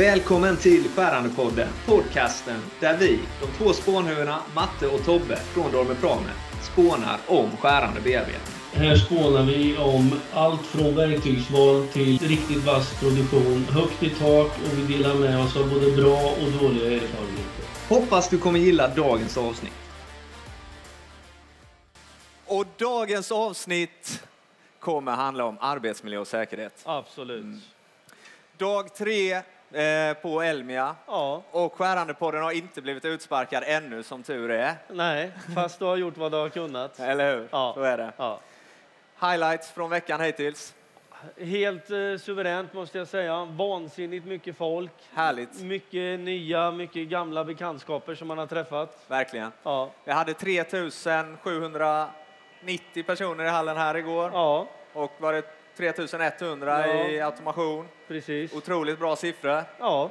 Välkommen till Skärandepodden, podcasten där vi, de två spånhuvudena Matte och Tobbe från Dormer Prame, spånar om skärande bearbetning. Här spånar vi om allt från verktygsval till riktigt vass produktion, högt i tak och vi delar med oss av både bra och dåliga erfarenheter. Hoppas du kommer gilla dagens avsnitt. Och dagens avsnitt kommer handla om arbetsmiljö och säkerhet. Absolut. Dag tre eh, på Elmia Ja, och Skärandepodden har inte blivit utsparkad ännu som tur är. nej, fast du har gjort vad du har kunnat. Eller hur? Ja. Så är det. Ja. Highlights från veckan hittills. Helt eh, suveränt måste jag säga. Vansinnigt mycket folk. Härligt. Mycket nya, mycket gamla bekantskaper som man har träffat. Verkligen. Ja, Vi hade 3790 personer i hallen här igår ja och var det 3100 i Ja. automation. precis. Otroligt bra siffror. Ja,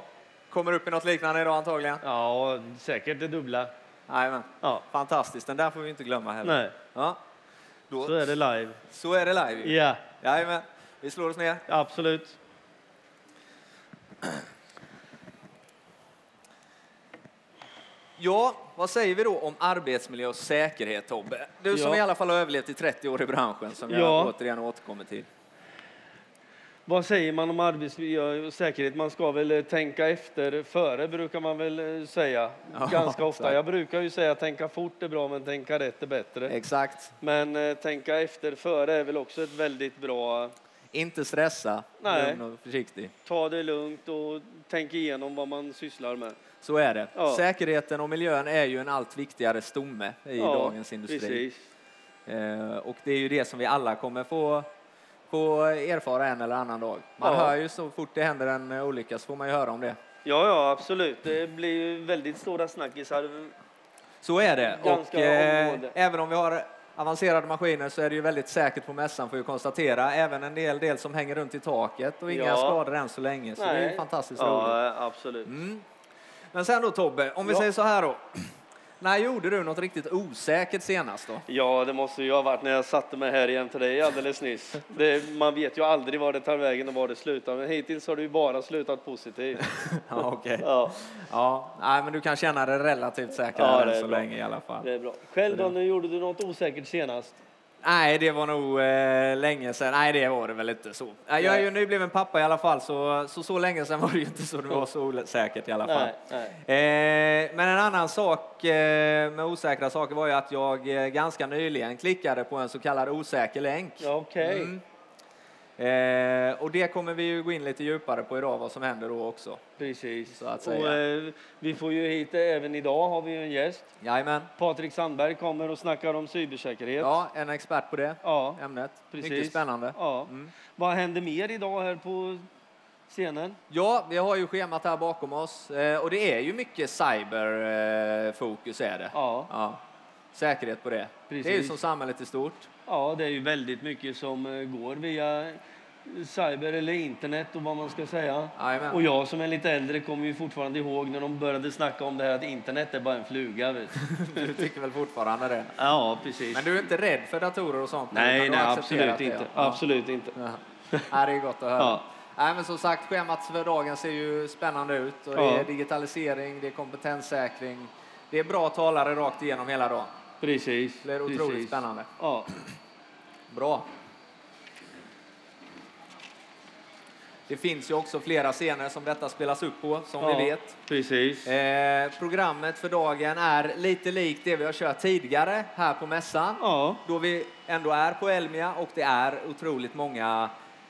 Kommer upp i något liknande idag antagligen. ja säkert det dubbla. Jajamän. Ja, Fantastiskt, den där får vi inte glömma heller. nej, Ja. Då, så är det live. så är det live. Ja, Jajamän. Vi slår oss ner. absolut. Ja, vad säger vi då om arbetsmiljö och säkerhet, Tobbe? Du som Ja. i alla fall har överlevt i 30 år i branschen, som jag Ja. återigen återkommer till. Vad säger man om arbetsmiljö och säkerhet? Man ska väl eh, tänka efter före, brukar man väl eh, säga. Ja, Ganska ofta. exakt. Jag brukar ju säga tänka fort är bra, men tänka rätt är bättre. Exakt. Men eh, tänka efter före är väl också ett väldigt bra... Inte stressa, Nej. lugn och försiktig. Ta det lugnt och tänk igenom vad man sysslar med. Så är det. Ja. Säkerheten och miljön är ju en allt viktigare stomme i Ja, dagens industri. Precis. Eh, och det är ju det som vi alla kommer få, få erfara en eller annan dag. Man Ja. hör ju så fort det händer en eh, olycka så får man ju höra om det. Ja, ja, absolut. Det blir ju väldigt stora snackisar. Så är det. Ganska och eh, även om vi har avancerade maskiner så är det ju väldigt säkert på mässan får vi konstatera. Även en del, del som hänger runt i taket och inga Ja. skador än så länge. Så det är ju fantastiskt roligt. Ja, absolut. Mm. Men sen då Tobbe, om vi Ja. säger så här då. När gjorde du något riktigt osäkert senast då? Ja, det måste ju ha varit när jag satte mig här jämte dig alldeles nyss. Det, man vet ju aldrig var det tar vägen och var det slutar, men hittills har ju bara slutat positivt. Ja, okej. Ja, Ja, nej, men du kan känna dig relativt säker Ja, än så bra. länge i alla fall. det är bra. Själv då, när gjorde du något osäkert senast? Nej, det var nog eh, länge sedan. Nej, det var det väl inte så. Nej, jag är ju nybliven pappa i alla fall, så så, så länge sedan var det ju inte så det var så osäkert i alla fall. Nej, nej. Eh, men en annan sak eh, med osäkra saker var ju att jag eh, ganska nyligen klickade på en så kallad osäker länk. Okej. Mm. Eh, och det kommer vi ju gå in lite djupare på idag, vad som händer då också. Precis. Och, eh, vi får ju hit, eh, även idag har vi en gäst. Jajamän. Patrik Sandberg kommer och snackar om cybersäkerhet. Ja, en expert på det Ja, ämnet. Precis. Mycket spännande. ja. Mm. Vad händer mer idag här på scenen? Ja, vi har ju schemat här bakom oss eh, och det är ju mycket cyberfokus är det. Ja, Ja. Säkerhet på det. Det är ju Precis. som samhället i stort. Ja det är ju väldigt mycket som eh, går via cyber eller internet och vad man ska säga. Jajamän. Och jag som är lite äldre kommer ju fortfarande ihåg när de började snacka om det här att internet är bara en fluga. Vet du. Du tycker väl fortfarande det? Ja, precis. Men du är inte rädd för datorer och sånt? nej, nej, absolut det, inte. Ja. Absolut inte. Ja. Ja, det är gott att höra. Ja. Nej, men som sagt, schemat för dagen ser ju spännande ut. Och det är digitalisering, det är kompetenssäkring. Det är bra talare rakt igenom hela dagen. Precis. Det blir otroligt precis. spännande. Ja. Bra. Det finns ju också flera scener som detta spelas upp på, som ja, vi vet. Precis. Eh, programmet för dagen är lite likt det vi har kört tidigare här på mässan. Ja, Då vi ändå är på Elmia och det är otroligt många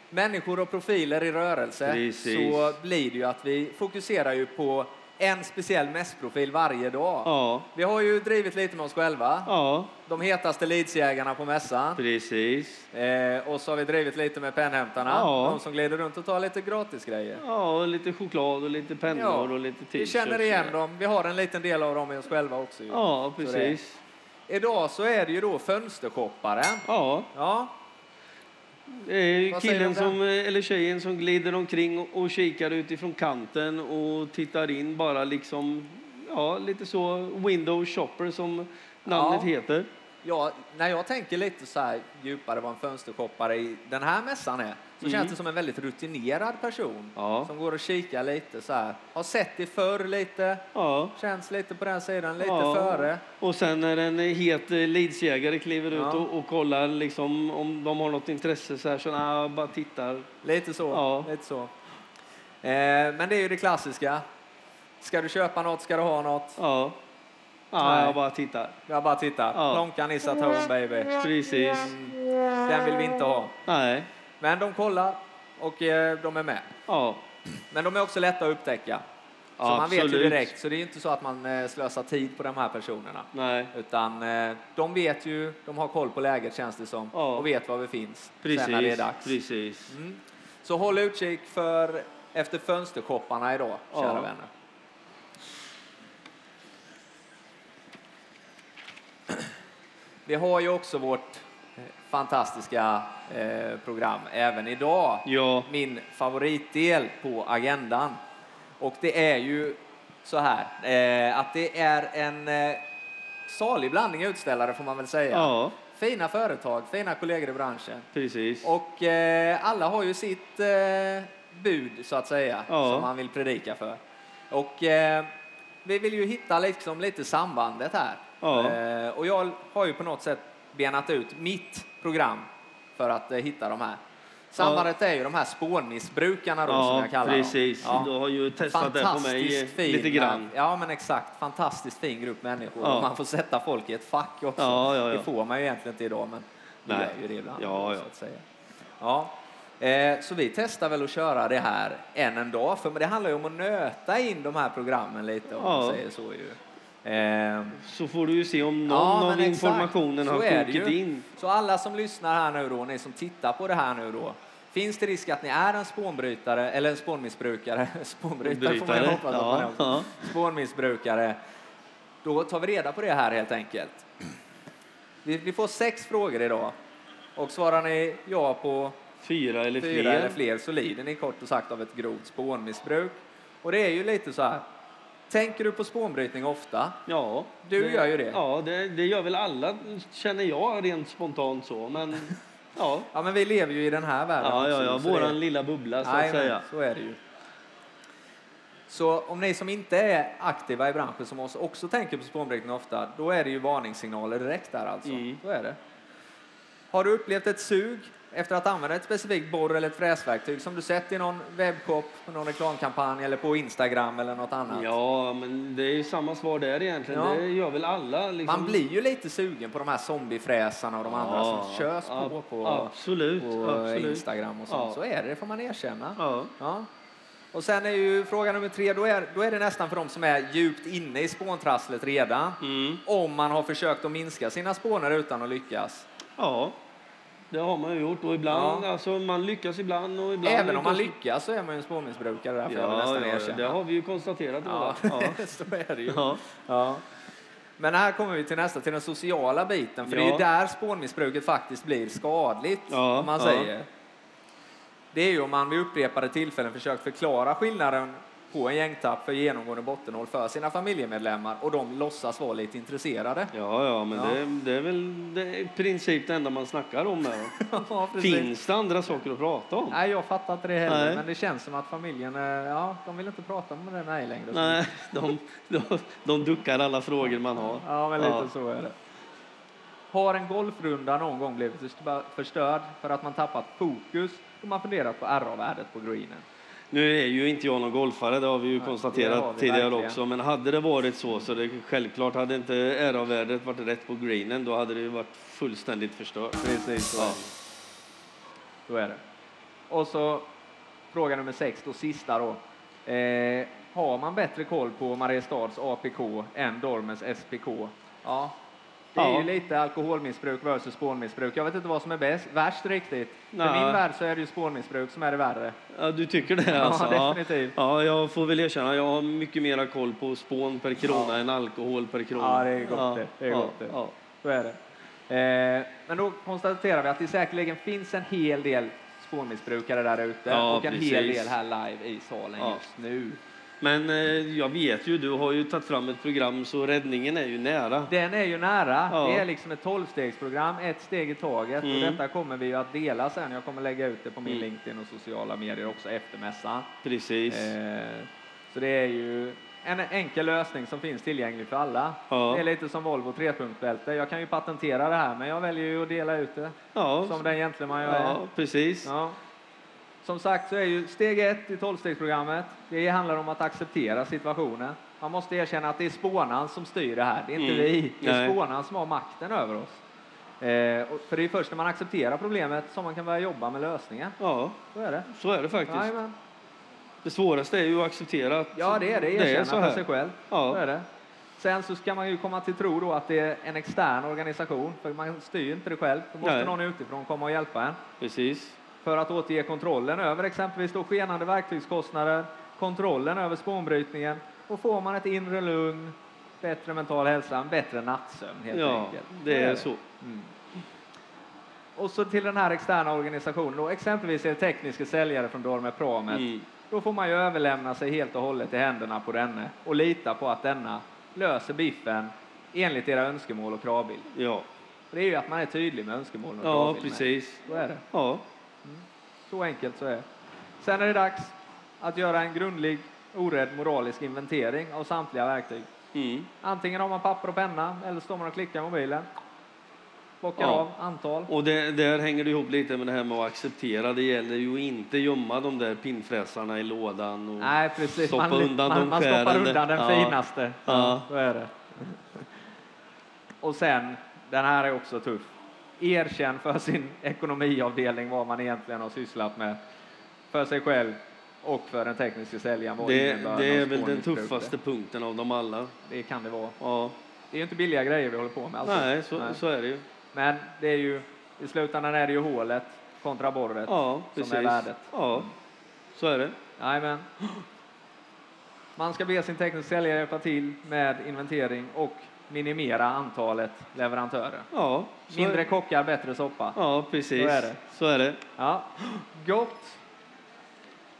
människor och profiler i rörelse Precis. så blir det ju att vi fokuserar ju på en speciell mässprofil varje dag. ja, Vi har ju drivit lite med oss själva, ja, de hetaste leadsjägarna på mässan. precis. Eh, och så har vi drivit lite med pennhämtarna, Ja. de som glider runt och tar lite gratisgrejer. Ja, och lite choklad och lite pennor Ja, och lite Vi t-shirts. känner igen dem, vi har en liten del av dem i oss själva också. ju. Ja, Så precis. Idag så är det ju då fönstershopparen. Ja, Ja, det är killen som, eller tjejen som glider omkring och, och kikar utifrån kanten och tittar in bara liksom, ja, lite så window shopper som namnet Ja. heter. Ja, när jag tänker lite så här djupare vad en fönstershoppare i den här mässan är, så Mm. känns det som en väldigt rutinerad person Ja. som går och kikar lite så här. Har sett det förr lite, Ja. känns lite på den sidan, lite Ja. före. Och sen när en het eh, leadsjägare kliver ut Ja. och, och kollar liksom, om de har något intresse så här, så nah, bara tittar. Lite så. Ja. Lite så. Eh, men det är ju det klassiska. Ska du köpa något, ska du ha något? Ja. Ja, Nej. jag bara tittar. Jag bara tittar. Ja. Plånkan is at home baby. Precis. Den vill vi inte ha. Nej. Men de kollar och eh, de är med. Ja. Men de är också lätta att upptäcka. Så man vet ju direkt, så det är inte så att man eh, slösar tid på de här personerna. Nej. Utan eh, de vet ju, de har koll på läget känns det som Ja. och vet var vi finns Precis. sen när det är dags. Precis. Mm. Så håll utkik för, efter fönsterkopparna idag, Ja. kära vänner. Vi har ju också vårt fantastiska eh, program även idag. Ja. Min favoritdel på agendan. Och det är ju så här eh, att det är en eh, salig blandning utställare får man väl säga. Ja. Fina företag, fina kollegor i branschen. Precis. Och eh, alla har ju sitt bud så att säga Ja. som man vill predika för. Och vi vill ju hitta liksom lite sambandet här. Ja. Och jag har ju på något sätt benat ut mitt program för att eh, hitta de här. Sambandet är ju de här spånmissbrukarna då som Ja, jag kallar precis. dem. Du har ju testat det på mig fin, lite grann. Ja, men exakt. Fantastiskt fin grupp människor. Ja. Man får sätta folk i ett fack också. Ja, ja, ja. Det får man ju egentligen inte idag, men vi Nej. gör ju det ibland. Ja, så ja. att säga. Ja. Eh, så vi testar väl att köra det här än en dag, för det handlar ju om att nöta in de här programmen lite, om man Ja. säger så ju. Eh, Så får du ju se om någon Ja, av informationen har ju. in. Så alla som lyssnar här nu då, ni som tittar på det här nu då, finns det risk att ni är en spånbrytare eller en spånmissbrukare, spånbrytare får man hoppas att man är Ja, ja. spånmissbrukare, då tar vi reda på det här helt enkelt. Vi, vi får sex frågor idag och svarar ni ja på Fyra eller fyra fler. eller fler så lider ni kort och sagt av ett grovt spånmissbruk. Och det är ju lite så här, tänker du på spånbrytning ofta? Ja. Du det, gör ju det. Ja, det, det gör väl alla, känner jag rent spontant så. Men ja, Ja, men vi lever ju i den här världen ja, ja, också, ja så det- våran lilla bubbla så att Nej, men säga. så är det ju. Så om ni som inte är aktiva i branschen som oss också tänker på spånbrytning ofta, då är det ju varningssignaler direkt där alltså. Mm. Så är det. Har du upplevt ett sug efter att använda ett specifikt borr eller ett fräsverktyg som du sett i någon webbshop, någon reklamkampanj eller på Instagram eller något annat? Ja, men det är ju samma svar där egentligen. Ja. Det gör väl alla. Liksom. Man blir ju lite sugen på de här zombiefräsarna och de andra som körs på, på, absolut, på absolut. Instagram och sånt. Ja. Så är det, det får man erkänna. Ja. Ja. Och sen är ju fråga nummer tre, då är, då är det nästan för de som är djupt inne i spåntrasslet redan. Mm. Om man har försökt att minska sina spåner utan att lyckas. ja, det har man ju gjort. Och ibland, Ja. alltså man lyckas ibland och ibland Även om man lyckas- så är man ju en jag väl Ja, nästan ja, erkänna. det har vi ju konstaterat ja. Ja. så är det ju. Ja. Ja. Men här kommer vi till nästa, till den sociala biten, för det är ju där spånmissbruket faktiskt blir skadligt, Ja, om man säger. Det är ju om man vid upprepade tillfällen försökt förklara skillnaden på en gängtapp för genomgående bottenhål för sina familjemedlemmar och de låtsas vara lite intresserade. Ja, ja, men Ja. Det, det är väl det är i princip det enda man snackar om. Ja. Finns det andra saker att prata om? Nej, jag fattar inte det heller, Nej. men det känns som att familjen, ja, de vill inte prata med det mig längre. Nej, de, de, de duckar alla frågor man har. Ja, men lite Ja. så är det. Har en golfrunda någon gång blivit förstö- förstörd för att man tappat fokus och man funderat på RA-värdet på greenen? Nu är ju inte jag någon golfare, det har vi ju det konstaterat vi tidigare verkligen. också. Men hade det varit så, så det självklart hade inte RA-värdet varit rätt på greenen, då hade det ju varit fullständigt förstört. Precis så Ja. Så är det. Och så fråga nummer sex, då sista då. Eh, har man bättre koll på Mariestads APK än Dormens SPK? Ja. Det är Ja. ju lite alkoholmissbruk versus spånmissbruk. Jag vet inte vad som är bäst, värst riktigt. För Nej. min värld så är det ju spånmissbruk som är det värre. Ja, du tycker det Ja, alltså? definitivt. Ja, jag får väl erkänna, jag har mycket mera koll på spån per krona Ja. än alkohol per krona. Ja, det är gott det. Det är ja, gott det. Ja. Så är det. Eh, men då konstaterar vi att det säkerligen finns en hel del spånmissbrukare där ute Ja, och en precis. hel del här live i salen Ja. just nu. Men eh, jag vet ju, du har ju tagit fram ett program så räddningen är ju nära. Den är ju nära. Ja. Det är liksom ett tolvstegsprogram, ett steg i taget. Och Mm. detta kommer vi att dela sen. Jag kommer lägga ut det på min Mm. LinkedIn och sociala medier också efter mässan. Precis. Eh, så det är ju en enkel lösning som finns tillgänglig för alla. Ja. Det är lite som Volvo trepunktsbälte. Jag kan ju patentera det här, men jag väljer ju att dela ut det Ja, som den gentleman jag är. precis. Som sagt så är ju steg ett i tolvstegsprogrammet, det handlar om att acceptera situationen. Man måste erkänna att det är spånan som styr det här, det är inte Mm. vi. Det är Nej. spånan som har makten över oss. Eh, för det är först när man accepterar problemet som man kan börja jobba med lösningen. Ja, Så är det. så är det faktiskt. Jajamän. Det svåraste är ju att acceptera att Ja, det är det. det Erkänna är så för här. sig själv. Ja. Så är det. Sen så ska man ju komma till tro då att det är en extern organisation, för man styr inte det själv. Då måste Nej. någon utifrån komma och hjälpa en. Precis. För att återge kontrollen över exempelvis då skenande verktygskostnader, kontrollen över spånbrytningen och får man ett inre lugn, bättre mental hälsa, en bättre nattsömn helt Ja, enkelt. det är så. Mm. Och så till den här externa organisationen då, exempelvis är det tekniska säljare från Dormer Pramet. Mm. Då får man ju överlämna sig helt och hållet i händerna på denne och lita på att denna löser biffen enligt era önskemål och kravbild. Ja, det är ju att man är tydlig med önskemålen och ja kravbilden. precis. Så är det. Ja, Så enkelt så är det. Sen är det dags att göra en grundlig, orädd moralisk inventering av samtliga verktyg. mm. Antingen har man papper och penna eller står man och klickar i mobilen. Bockar Ja. av antal. Och det, där hänger det ihop lite med det här med att acceptera. Det gäller ju inte gömma de där pinnfräsarna i lådan. Och... Nej, precis. Stoppa man, undan man, de man stoppar undan den Ja. finaste. Ja, Ja. är det. Och sen, den här är också tuff. Erkänn för sin ekonomiavdelning vad man egentligen har sysslat med. För sig själv och för den tekniska säljaren. Det, det är väl den tuffaste punkten av dem alla. Det kan det vara. Ja. Det är ju inte billiga grejer vi håller på med. Alltså. Nej, så, Nej. så är det ju. Men det är ju, i slutändan är det ju hålet kontra borret Ja, som är värdet. Ja, så är det. Jajamän. Man ska be sin tekniska säljare hjälpa till med inventering och minimera antalet leverantörer. Ja, Mindre är, kockar, bättre soppa. ja precis. Så är det. Så är det. Ja, gott.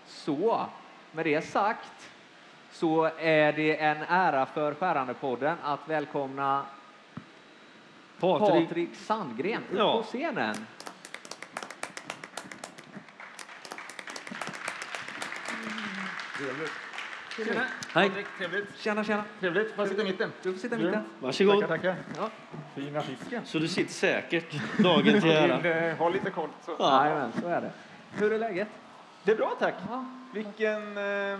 Så, med det sagt så är det en ära för Skärandepodden att välkomna Patrik, Patrik Sandgren upp Ja. på scenen. Tjena! Hej. Trevligt. Tjena, tjena. Trevligt. Får jag sitta i mitten? Du får sitta i mitten. varsågod. Tackar, tackar. Ja. Fina fisken. Så du sitter säkert dagen till ära. Eh, ha lite koll. Så. Ja. Jajamän, så är det. Hur är läget? Det är bra tack. Ja, Vilken eh,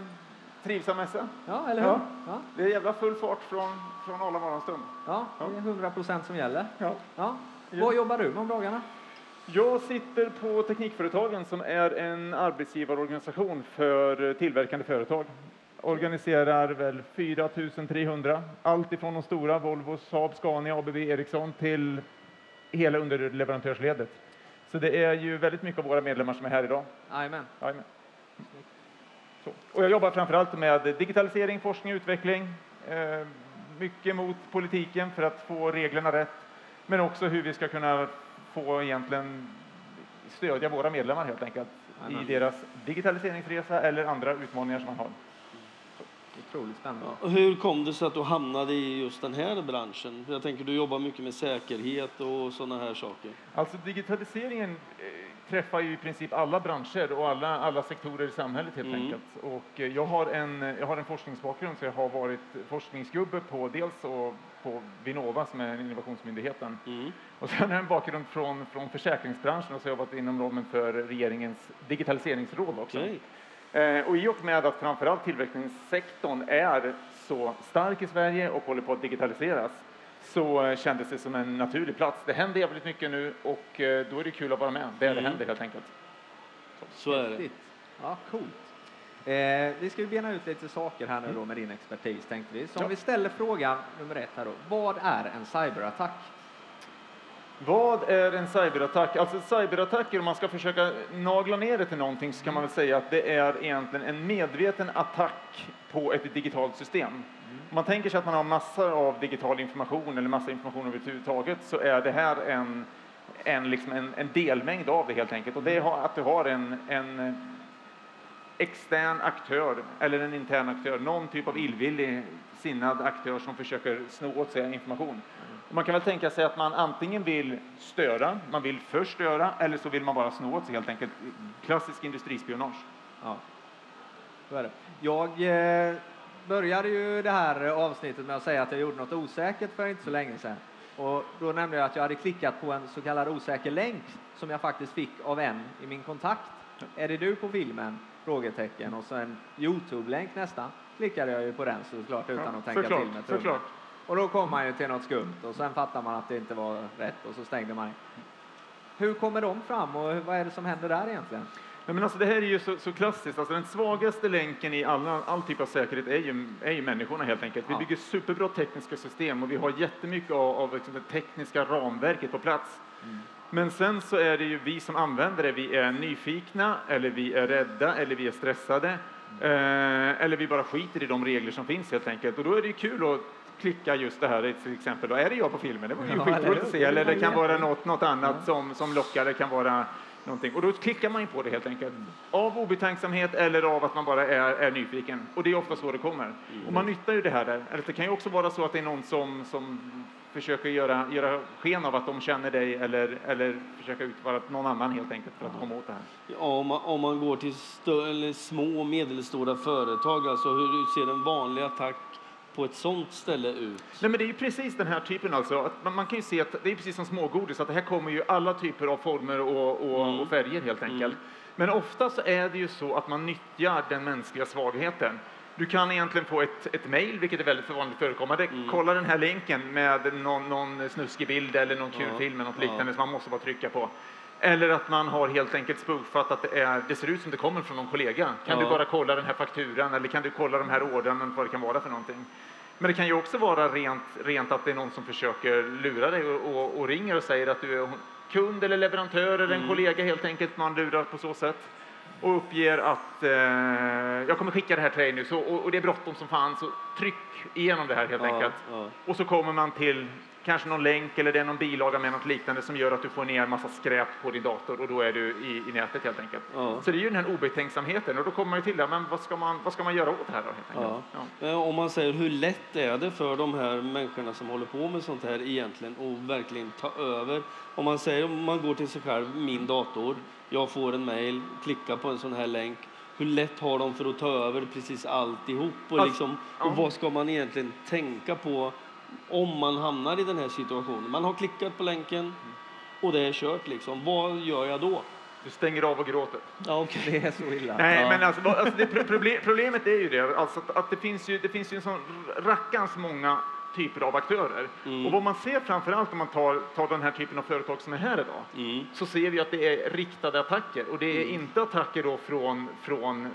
trivsam mässa. ja eller hur? Ja. Ja. Det är jävla full fart från, från Arla morgonstund. Ja, det är 100 procent som gäller. Ja. Ja. Vad jobbar du med om dagarna? Jag sitter på Teknikföretagen som är en arbetsgivarorganisation för tillverkande företag. Organiserar väl 4 300, allt ifrån de stora Volvo, Saab, Scania, ABB, Ericsson till hela underleverantörsledet. Så det är ju väldigt mycket av våra medlemmar som är här idag. Jajamän. Jajamän. Så. Och jag jobbar framförallt med digitalisering, forskning och utveckling. Eh, mycket mot politiken för att få reglerna rätt. Men också hur vi ska kunna få egentligen stödja våra medlemmar helt enkelt Jajamän. i deras digitaliseringsresa eller andra utmaningar som man har. Otroligt spännande. Och hur kom det sig att du hamnade i just den här branschen? För Jag tänker du jobbar mycket med säkerhet och sådana här saker. Alltså digitaliseringen eh, träffar ju i princip alla branscher och alla, alla sektorer i samhället helt Mm. enkelt. Och eh, jag har, en, jag har en forskningsbakgrund så jag har varit forskningsgubbe på dels och på Vinnova som är innovationsmyndigheten. Mm. Och sen har jag en bakgrund från, från försäkringsbranschen och så har jag jobbat inom ramen för regeringens digitaliseringsråd också. Okej. Eh, och i och med att framförallt tillverkningssektorn är så stark i Sverige och håller på att digitaliseras så eh, kändes det som en naturlig plats. Det händer jävligt mycket nu och eh, då är det kul att vara med där det Mm. händer helt enkelt. Så är det. Ja, coolt. Eh, vi ska ju bena ut lite saker här nu då med din expertis tänkte vi. Så om Ja. vi ställer frågan nummer ett här då. Vad är en cyberattack? Vad är en cyberattack? Alltså cyberattacker, om man ska försöka nagla ner det till någonting så kan man väl säga att det är egentligen en medveten attack på ett digitalt system. Om man tänker sig att man har massor av digital information eller massa information överhuvudtaget så är det här en, en, liksom en, en delmängd av det helt enkelt. Och det är att du har en, en extern aktör eller en intern aktör, någon typ av illvillig sinnad aktör som försöker sno åt sig information. Man kan väl tänka sig att man antingen vill störa, man vill förstöra eller så vill man bara sno åt sig helt enkelt. Klassisk industrispionage. Ja. Jag eh, började ju det här avsnittet med att säga att jag gjorde något osäkert för inte så länge sedan. Och då nämnde jag att jag hade klickat på en så kallad osäker länk som jag faktiskt fick av en i min kontakt. Är det du på filmen? Frågetecken och så en Youtube-länk nästan. Klickade jag ju på den såklart utan att tänka förklart, till med tummen. förklart. Och då kom man ju till något skumt och sen fattar man att det inte var rätt och så stängde man. Hur kommer de fram och vad är det som händer där egentligen? Nej, men alltså det här är ju så, så klassiskt. Alltså den svagaste länken i alla, all typ av säkerhet är ju, är ju människorna helt enkelt. Vi Ja. bygger superbra tekniska system och vi har jättemycket av, av liksom det tekniska ramverket på plats. Men sen så är det ju vi som användare, vi är nyfikna eller vi är rädda eller vi är stressade. Eh, eller vi bara skiter i de regler som finns helt enkelt. Och då är det ju kul att klicka just det här till exempel. Då är det jag på filmen? Det var ju Ja, skitroligt att se. Eller det Ja, kan vara något, något annat som, som lockar. Det kan vara någonting. Och då klickar man ju på det helt enkelt. Av obetänksamhet eller av att man bara är, är nyfiken. Och det är ofta så det kommer. Och man nyttar ju det här där. Eller det kan ju också vara så att det är någon som, som försöker göra, göra sken av att de känner dig eller, eller försöka utvara någon annan helt enkelt för att komma åt det här. Ja, om, man, om man går till stö, små och medelstora företag, alltså hur ser en vanlig attack på ett sånt ställe ut? Nej, men det är ju precis den här typen alltså. Att man, man kan ju se att det är precis som smågodis, att det här kommer ju alla typer av former och, och, Mm. och färger helt enkelt. Men ofta så är det ju så att man nyttjar den mänskliga svagheten. Du kan egentligen få ett, ett mejl, vilket är väldigt vanligt förekommande. Kolla den här länken med någon, någon snuskig bild eller någon kul Ja. film eller något Ja. liknande som man måste bara trycka på. Eller att man har helt enkelt spoofat att det, är, det ser ut som det kommer från någon kollega. Kan Ja. du bara kolla den här fakturan eller kan du kolla de här ordrarna, vad det kan vara för någonting. Men det kan ju också vara rent, rent att det är någon som försöker lura dig och, och, och ringer och säger att du är kund eller leverantör eller en kollega helt enkelt. Man lurar på så sätt och uppger att eh, jag kommer skicka det här till dig nu så, och, och det är bråttom som fan så tryck igenom det här helt Ja, enkelt. ja. Och så kommer man till kanske någon länk eller det är någon bilaga med något liknande som gör att du får ner en massa skräp på din dator och då är du i, i nätet helt enkelt. Ja. Så det är ju den här obetänksamheten och då kommer man ju till det, men vad ska man, vad ska man göra åt det här då helt enkelt? Ja. Ja. Om man säger hur lätt är det för de här människorna som håller på med sånt här egentligen att verkligen ta över? Om man säger om man går till sig själv, min dator, jag får en mail, klickar på en sån här länk. Hur lätt har de för att ta över precis alltihop? Och, Alltså, liksom, och vad ska man egentligen tänka på om man hamnar i den här situationen? Man har klickat på länken och det är kört liksom. Vad gör jag då? Du stänger av och gråter. Ja, okej. Det är så illa. Nej, Ja. men alltså, alltså det, pro- problem, problemet är ju det, alltså att, att det, finns ju, det finns ju en sån rackans många typer av aktörer. Mm. Och vad man ser framför allt om man tar, tar den här typen av företag som är här idag, Mm. så ser vi att det är riktade attacker. Och det är inte attacker då från, från eh,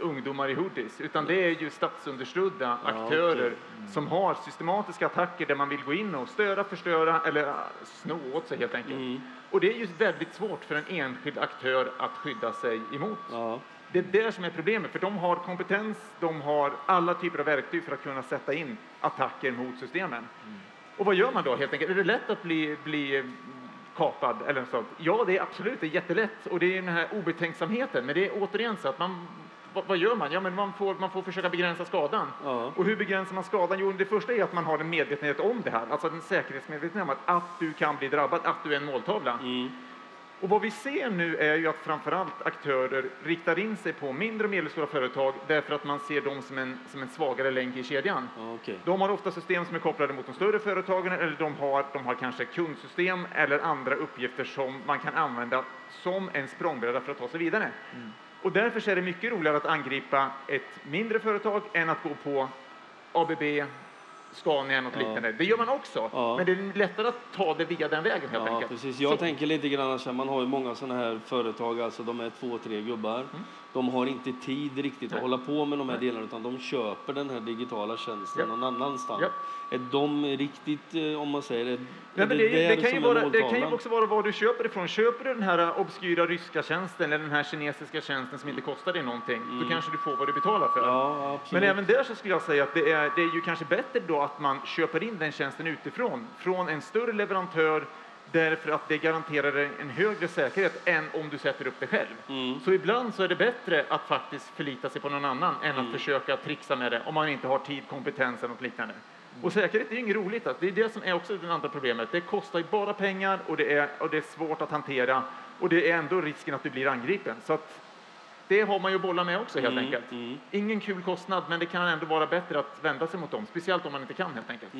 ungdomar i hoodies, utan det är ju statsunderstödda Ja, aktörer okej. som har systematiska attacker där man vill gå in och störa, förstöra eller ah, sno åt sig helt enkelt. Mm. Och det är ju väldigt svårt för en enskild aktör att skydda sig emot. Ja. Det är det som är problemet, för de har kompetens, de har alla typer av verktyg för att kunna sätta in attacker mot systemen. Och vad gör man då helt enkelt? Är det lätt att bli, bli mm, kapad eller så? Ja, det är absolut, det är jättelätt och det är den här obetänksamheten. Men det är återigen så att man, vad, vad gör man? Ja, men man får, man får försöka begränsa skadan. Ja. Och hur begränsar man skadan? Jo, det första är att man har en medvetenhet om det här, alltså en säkerhetsmedvetenhet om att, att du kan bli drabbad, att du är en måltavla. Mm. Och vad vi ser nu är ju att framförallt aktörer riktar in sig på mindre och medelstora företag därför att man ser dem som en, som en svagare länk i kedjan. Ja, okej. De har ofta system som är kopplade mot de större företagen eller de har, de har kanske kundsystem eller andra uppgifter som man kan använda som en språngbräda för att ta sig vidare. Och därför är det mycket roligare att angripa ett mindre företag än att gå på ABB, Scania, något Ja. liknande. Det gör man också, Ja. men det är lättare att ta det via den vägen helt Ja, enkelt. precis. Jag Så- tänker lite grann man har ju många sådana här företag, alltså de är två, tre gubbar. De har inte tid riktigt att Nej. hålla på med de här delarna utan de köper den här digitala tjänsten Ja. någon annanstans. Ja. Är de riktigt, eh, om man säger det, är Nej, men det, där det, kan ju vara, det kan ju också vara vad du köper ifrån. Köper du den här obskyra ryska tjänsten eller den här kinesiska tjänsten som inte kostar dig någonting, då kanske du får vad du betalar för. Mm. Ja. Men även där så skulle jag säga att det är, det är ju kanske bättre då att man köper in den tjänsten utifrån, från en större leverantör därför att det garanterar en högre säkerhet än om du sätter upp det själv. Så ibland så är det bättre att faktiskt förlita sig på någon annan än att försöka trixa med det om man inte har tid, kompetens eller något liknande. Och säkerhet är ju inget roligt. Alltså. Det är det som är också det andra problemet. Det kostar ju bara pengar och det, är, och det är svårt att hantera och det är ändå risken att du blir angripen. Så att det har man ju att bolla med också helt Mm, enkelt. mm. Ingen kul kostnad, men det kan ändå vara bättre att vända sig mot dem, speciellt om man inte kan helt enkelt.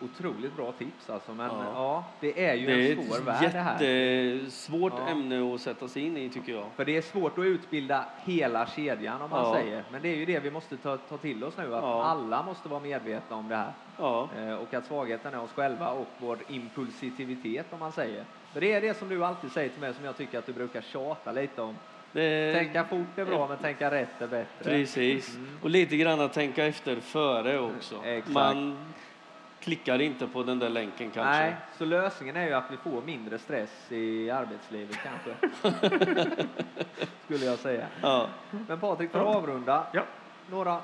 Mm. Otroligt bra tips alltså, men ja, Ja. det är ju Det är en svår ett värld det här. jättesvårt Ja. ämne att sätta sig in i tycker jag. För det är svårt att utbilda hela kedjan om man Ja. säger. Men det är ju det vi måste ta, ta till oss nu, att alla måste vara medvetna om det här. Eh, och att svagheten är oss själva och vår impulsivitet om man säger. För det är det som du alltid säger till mig som jag tycker att du brukar tjata lite om. Det, Tänka fort är bra men tänka rätt är bättre. Precis. Och lite grann att tänka efter före också. Exakt. Man klickar inte på den där länken kanske. Nej, så lösningen är ju att vi får mindre stress i arbetslivet kanske. Skulle jag säga. Ja. Men Patrik, för att avrunda. Ja. Några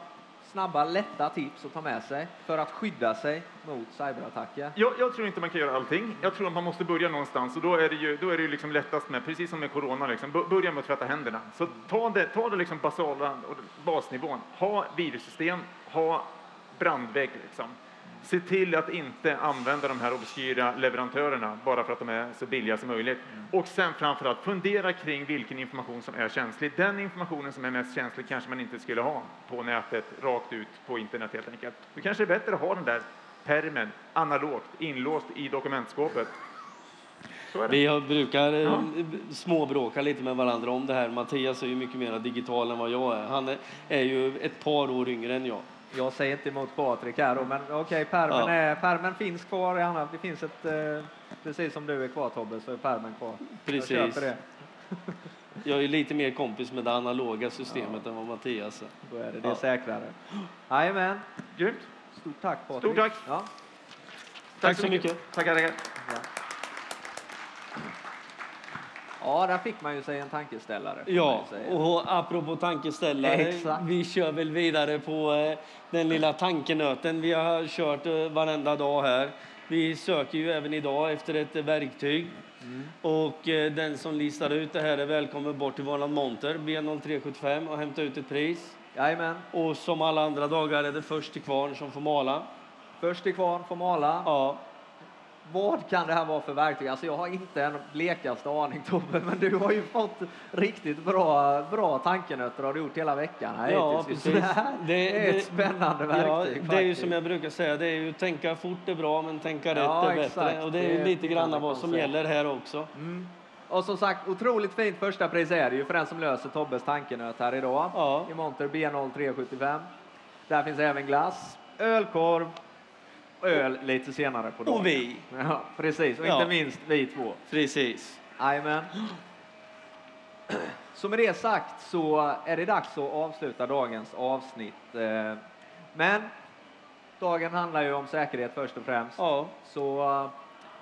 snabba, lätta tips att ta med sig för att skydda sig mot cyberattacker. Jag, jag tror inte man kan göra allting. Jag tror att man måste börja någonstans och då är det ju, då är det ju liksom lättast med, precis som med corona, liksom, börja med att tvätta händerna. Så ta det, ta det liksom basala och basnivån. Ha virussystem, ha brandvägg liksom. Se till att inte använda de här obskyra leverantörerna bara för att de är så billiga som möjligt. Och sen framförallt fundera kring vilken information som är känslig. Den informationen som är mest känslig kanske man inte skulle ha på nätet, rakt ut på internet helt enkelt. Då kanske det är bättre att ha den där permen analogt, inlåst i dokumentskåpet. Vi brukar eh, Ja. småbråka lite med varandra om det här. Mattias är ju mycket mer digital än vad jag är. Han är ju ett par år yngre än jag. Jag säger inte emot Patrik här då, men okej, pärmen, Ja. är, pärmen finns kvar. Anna, det finns ett, eh, precis som du är kvar Tobbe, så är pärmen kvar. Precis. Jag köper det. Jag är lite mer kompis med det analoga systemet än vad Mattias är. Då är det, det är Ja. säkrare. Jajamän. Grymt. Stort tack Patrik. Stort tack. Ja. Tack så mycket. Tackar, tackar. ja, där fick man ju sig en tankeställare. Ja, och apropå tankeställare, Exakt. vi kör väl vidare på eh, den lilla tankenöten vi har kört eh, varenda dag här. Vi söker ju även idag efter ett verktyg. Mm. Och eh, den som listar ut det här är välkommen bort till våran monter, B0375, och hämta ut ett pris. Jajamän. Och som alla andra dagar är det först till kvarn som får mala. Först till kvarn får mala. Ja, Vad kan det här vara för verktyg? Alltså jag har inte en blekaste aning Tobbe, men du har ju fått riktigt bra, bra tankenötter har du gjort hela veckan. här Ja. Så precis. Det, här Det- är det- ett spännande ja verktyg. det är ju faktiskt. som jag brukar säga, det är ju tänka fort är bra men tänka rätt Ja, är bättre. exakt. Och det är ju lite grann vad som gäller här också. Mm. Och som sagt, otroligt fint första pris är det ju för den som löser Tobbes tankenöt här idag. Ja. I monter B0375. Där finns även glass, ölkorv, öl lite senare på dagen. Och vi. Ja, precis. Och Ja. inte minst vi två. Precis. Jajamän. Så med det sagt så är det dags att avsluta dagens avsnitt. Eh, Men dagen handlar ju om säkerhet först och främst. Ja, Så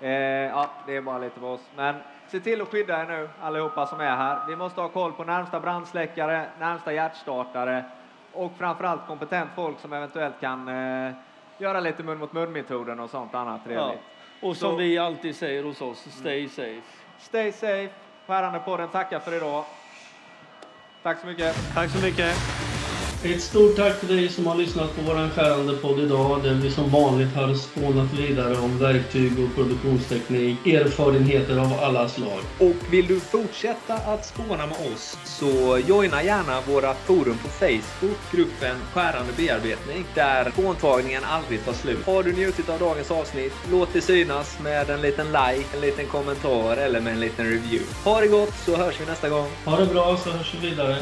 eh, ja, det är bara lite för oss. Men se till att skydda er nu allihopa som är här. Vi måste ha koll på närmsta brandsläckare, närmsta hjärtstartare och framförallt kompetent folk som eventuellt kan eh, göra lite mun mot mun-metoden och sånt annat ja. trevligt. Och som Så- vi alltid säger hos oss, stay safe. Stay safe. Skärande på den tackar för idag. Tack så mycket. Tack så mycket. Ett stort tack till dig som har lyssnat på vår skärande podd idag där vi som vanligt har spånat vidare om verktyg och produktionsteknik, erfarenheter av alla slag. Och vill du fortsätta att spåna med oss så joina gärna våra forum på Facebook, gruppen Skärande bearbetning, där spåntagningen aldrig tar slut. Har du njutit av dagens avsnitt, låt det synas med en liten like, en liten kommentar eller med en liten review. Ha det gott så hörs vi nästa gång. Ha det bra så hörs vi vidare.